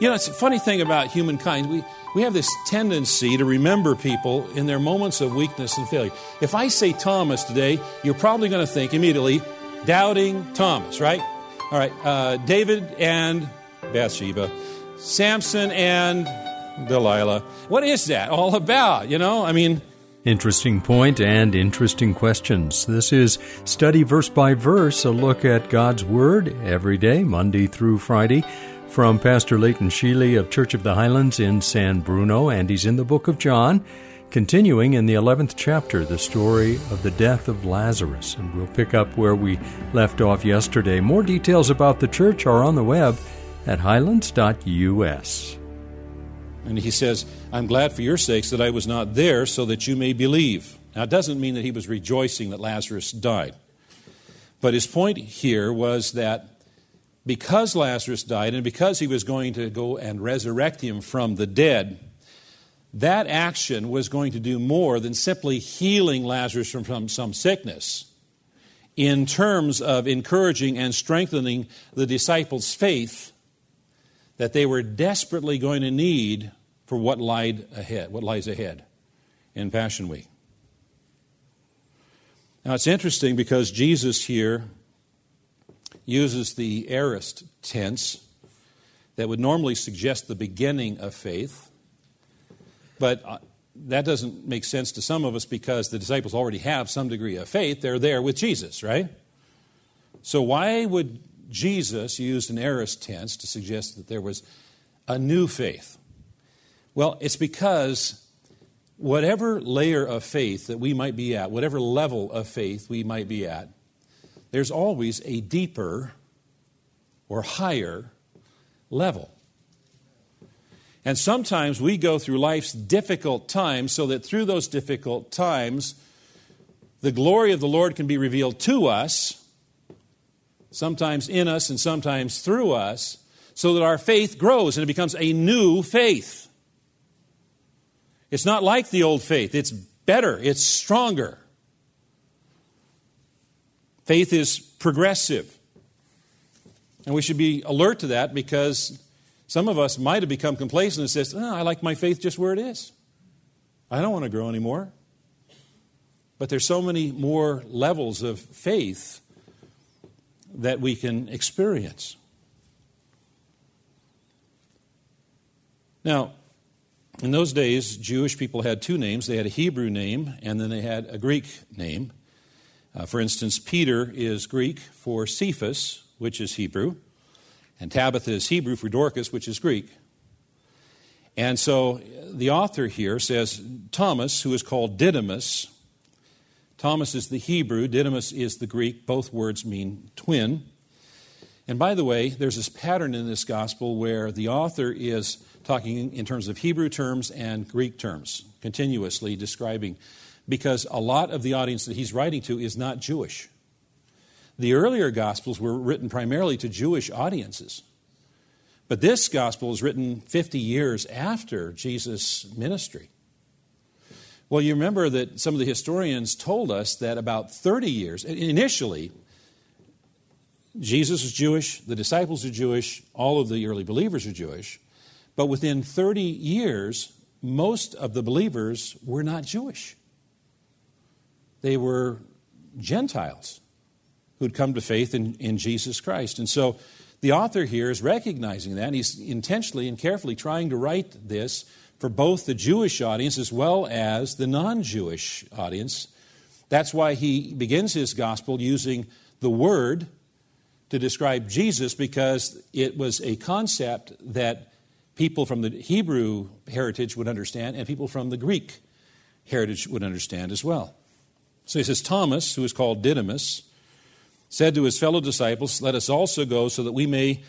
You know, it's a funny thing about humankind. We, we have this tendency to remember people in their moments of weakness and failure. If I say Thomas today, you're probably going to think immediately, doubting Thomas, right? All right, uh, David and Bathsheba, Samson and Delilah. What is that all about? You know, I mean, Interesting point and interesting questions. This is Study Verse by Verse, a look at God's Word every day, Monday through Friday, from Pastor Leighton Sheely of Church of the Highlands in San Bruno, and he's in the book of John, continuing in the 11th chapter, the story of the death of Lazarus. And we'll pick up where we left off yesterday. More details about the church are on the web at highlands.us. And he says, I'm glad for your sakes that I was not there so that you may believe. Now, it doesn't mean that he was rejoicing that Lazarus died. But his point here was that because Lazarus died and because he was going to go and resurrect him from the dead, that action was going to do more than simply healing Lazarus from, from some sickness in terms of encouraging and strengthening the disciples' faith that they were desperately going to need for what lied ahead, what lies ahead in Passion Week. Now it's interesting because Jesus here uses the aorist tense that would normally suggest the beginning of faith, but uh, that doesn't make sense to some of us because the disciples already have some degree of faith. They're there with Jesus, right? So why would Jesus use an aorist tense to suggest that there was a new faith. Well, it's because whatever layer of faith that we might be at, whatever level of faith we might be at, there's always a deeper or higher level. And sometimes we go through life's difficult times so that through those difficult times, the glory of the Lord can be revealed to us sometimes in us and sometimes through us, so that our faith grows and it becomes a new faith. It's not like the old faith, it's better, it's stronger. Faith is progressive. And we should be alert to that because some of us might have become complacent and says, oh, I like my faith just where it is. I don't want to grow anymore. But there's so many more levels of faith that we can experience. Now, in those days, Jewish people had two names. They had a Hebrew name and then they had a Greek name. Uh, for instance, Peter is Greek for Cephas, which is Hebrew, and Tabitha is Hebrew for Dorcas, which is Greek. And so the author here says Thomas, who is called Didymus, Thomas is the Hebrew, Didymus is the Greek. Both words mean twin. And by the way, there's this pattern in this gospel where the author is talking in terms of Hebrew terms and Greek terms, continuously describing, because a lot of the audience that he's writing to is not Jewish. The earlier gospels were written primarily to Jewish audiences. But this gospel is written 50 years after Jesus' ministry. Well, you remember that some of the historians told us that about 30 years, initially, Jesus was Jewish, the disciples are Jewish, all of the early believers are Jewish, but within 30 years, most of the believers were not Jewish. They were Gentiles who'd come to faith in, in Jesus Christ. And so the author here is recognizing that, and he's intentionally and carefully trying to write this for both the Jewish audience as well as the non Jewish audience. That's why he begins his gospel using the word to describe Jesus because it was a concept that people from the Hebrew heritage would understand and people from the Greek heritage would understand as well. So he says Thomas, who is called Didymus, said to his fellow disciples, Let us also go so that we may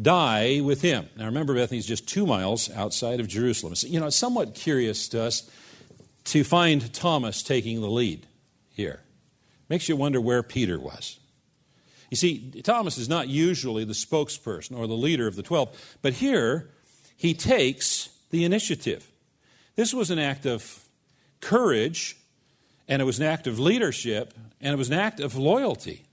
die with him. Now remember, Bethany is just two miles outside of Jerusalem. So, you know, it's somewhat curious to us to find Thomas taking the lead here. Makes you wonder where Peter was. You see, Thomas is not usually the spokesperson or the leader of the twelve, but here he takes the initiative. This was an act of courage, and it was an act of leadership, and it was an act of loyalty.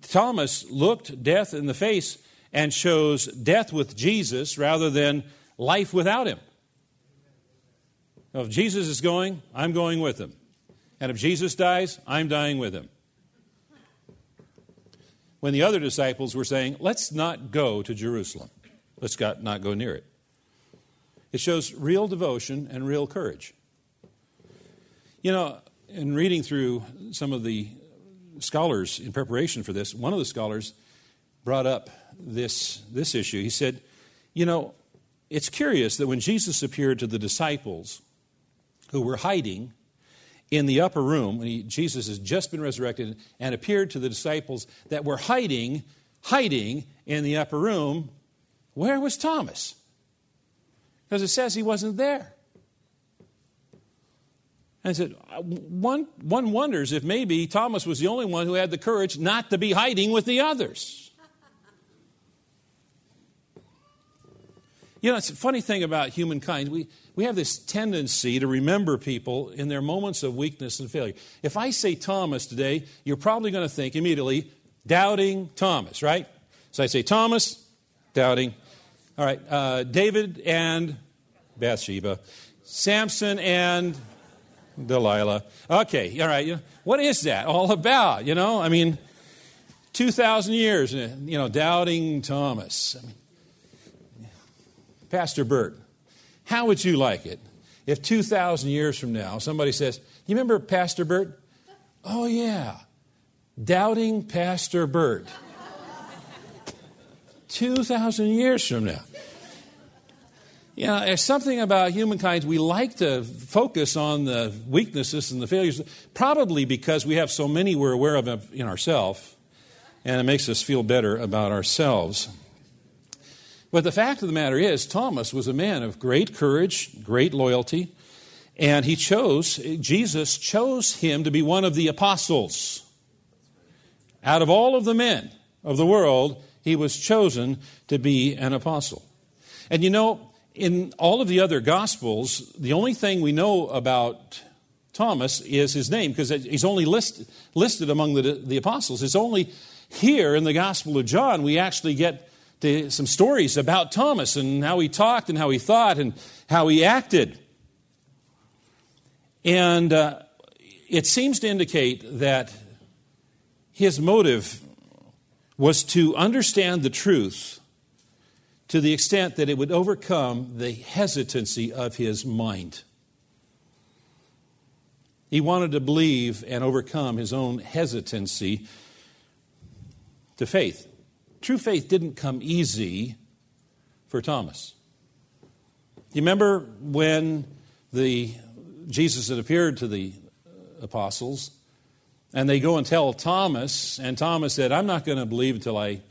Thomas looked death in the face and chose death with Jesus rather than life without him. If Jesus is going, I'm going with him. And if Jesus dies, I'm dying with him. When the other disciples were saying, let's not go to Jerusalem, let's not go near it. It shows real devotion and real courage. You know, in reading through some of the scholars in preparation for this, one of the scholars brought up this, this issue. He said, You know, it's curious that when Jesus appeared to the disciples who were hiding in the upper room, when he, Jesus has just been resurrected and appeared to the disciples that were hiding, hiding in the upper room, where was Thomas? Because it says he wasn't there. And I said, one, one wonders if maybe Thomas was the only one who had the courage not to be hiding with the others. You know, it's a funny thing about humankind. We, we have this tendency to remember people in their moments of weakness and failure. If I say Thomas today, you're probably going to think immediately, doubting Thomas, right? So I say Thomas, doubting. All right, uh, David and Bathsheba, Samson and Delilah. Okay, all right. What is that all about? You know, I mean, 2,000 years, eh, you know, doubting Thomas. I mean, Pastor Bert, how would you like it if 2,000 years from now somebody says, You remember Pastor Bert? Oh, yeah, doubting Pastor Bert. 2,000 years from now. You know, there's something about humankind, we like to focus on the weaknesses and the failures, probably because we have so many we're aware of in ourselves, and it makes us feel better about ourselves. But the fact of the matter is, Thomas was a man of great courage, great loyalty, and he chose, Jesus chose him to be one of the apostles. Out of all of the men of the world, he was chosen to be an apostle. And you know, in all of the other gospels, the only thing we know about Thomas is his name because he's only list, listed among the, the apostles. It's only here in the Gospel of John we actually get to some stories about Thomas and how he talked and how he thought and how he acted. And uh, it seems to indicate that his motive was to understand the truth to the extent that it would overcome the hesitancy of his mind. He wanted to believe and overcome his own hesitancy to faith. True faith didn't come easy for Thomas. You remember when the Jesus had appeared to the apostles and they go and tell Thomas and Thomas said, "I'm not going to believe until I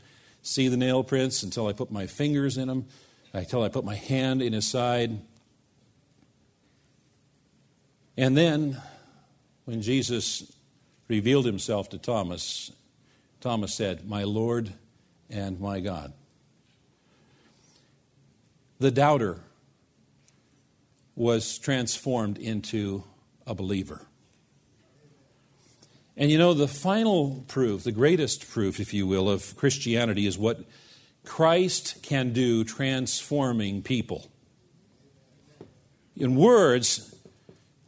see the nail prints, until I put my fingers in them, until I put my hand in his side." And then when Jesus revealed himself to Thomas, Thomas said, "My Lord and my God. The doubter was transformed into a believer. And you know, the final proof, the greatest proof, if you will, of Christianity is what Christ can do transforming people. In words,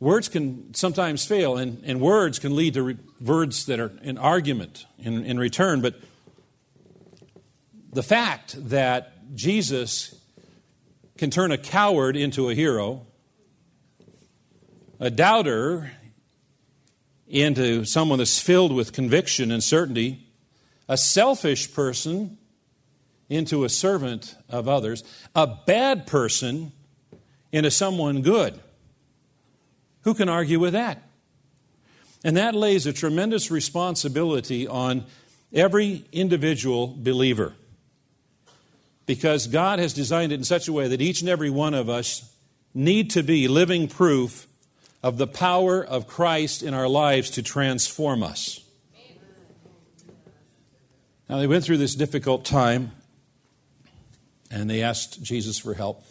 words can sometimes fail, and, and words can lead to re- words that are an argument in, in return, but the fact that Jesus can turn a coward into a hero, a doubter into someone that's filled with conviction and certainty, a selfish person into a servant of others, a bad person into someone good. Who can argue with that? And that lays a tremendous responsibility on every individual believer. Because God has designed it in such a way that each and every one of us need to be living proof of the power of Christ in our lives to transform us. Now, they went through this difficult time and they asked Jesus for help.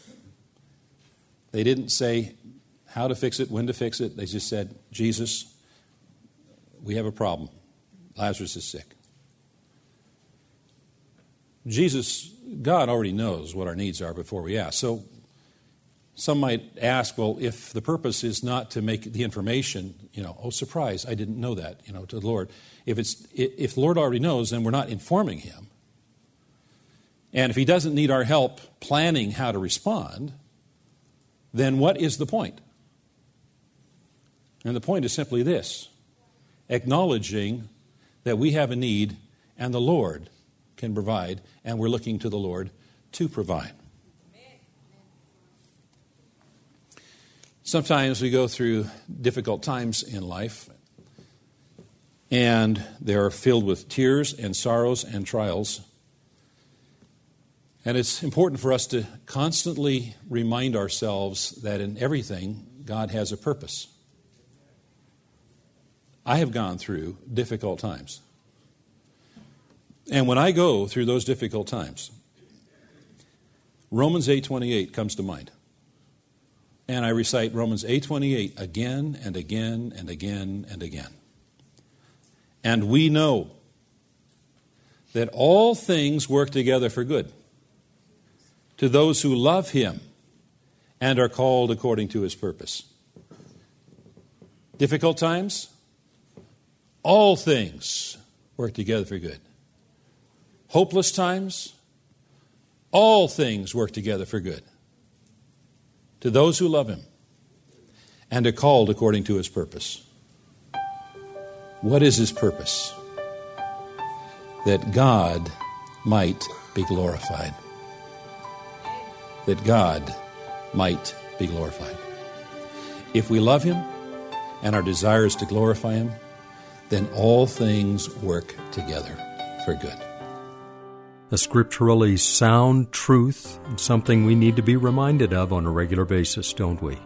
They didn't say how to fix it, when to fix it. They just said, Jesus, we have a problem. Lazarus is sick. Jesus, God already knows what our needs are before we ask. So some might ask, well, if the purpose is not to make the information, you know, oh, surprise, I didn't know that, you know, to the Lord. If, it's, if the Lord already knows, then we're not informing him. And if he doesn't need our help planning how to respond, then what is the point? And the point is simply this acknowledging that we have a need and the Lord can provide, and we're looking to the Lord to provide. Sometimes we go through difficult times in life, and they are filled with tears and sorrows and trials. And it's important for us to constantly remind ourselves that in everything, God has a purpose. I have gone through difficult times. And when I go through those difficult times, Romans 8:28 comes to mind. And I recite Romans 8:28 again and again and again and again. And we know that all things work together for good to those who love him and are called according to his purpose. Difficult times? All things work together for good. Hopeless times? All things work together for good. To those who love him and are called according to his purpose. What is his purpose? That God might be glorified that God might be glorified. If we love Him and our desire is to glorify Him, then all things work together for good. A scripturally sound truth, something we need to be reminded of on a regular basis, don't we?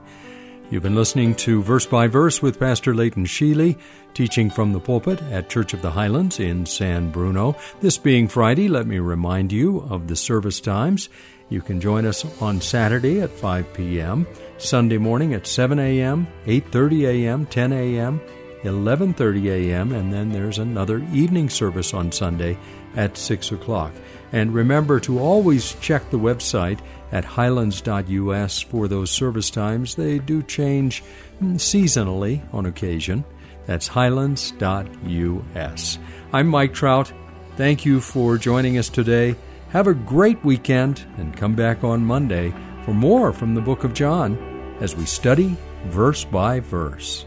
You've been listening to Verse by Verse with Pastor Leighton Sheely, teaching from the pulpit at Church of the Highlands in San Bruno. This being Friday, let me remind you of the service times. You can join us on Saturday at 5 p.m., Sunday morning at 7 a.m., 8:30 a.m., 10 a.m., 11:30 a.m., and then there's another evening service on Sunday at 6 o'clock. And remember to always check the website at highlands.us for those service times. They do change seasonally on occasion. That's highlands.us. I'm Mike Trout. Thank you for joining us today. Have a great weekend and come back on Monday for more from the book of John as we study verse by verse.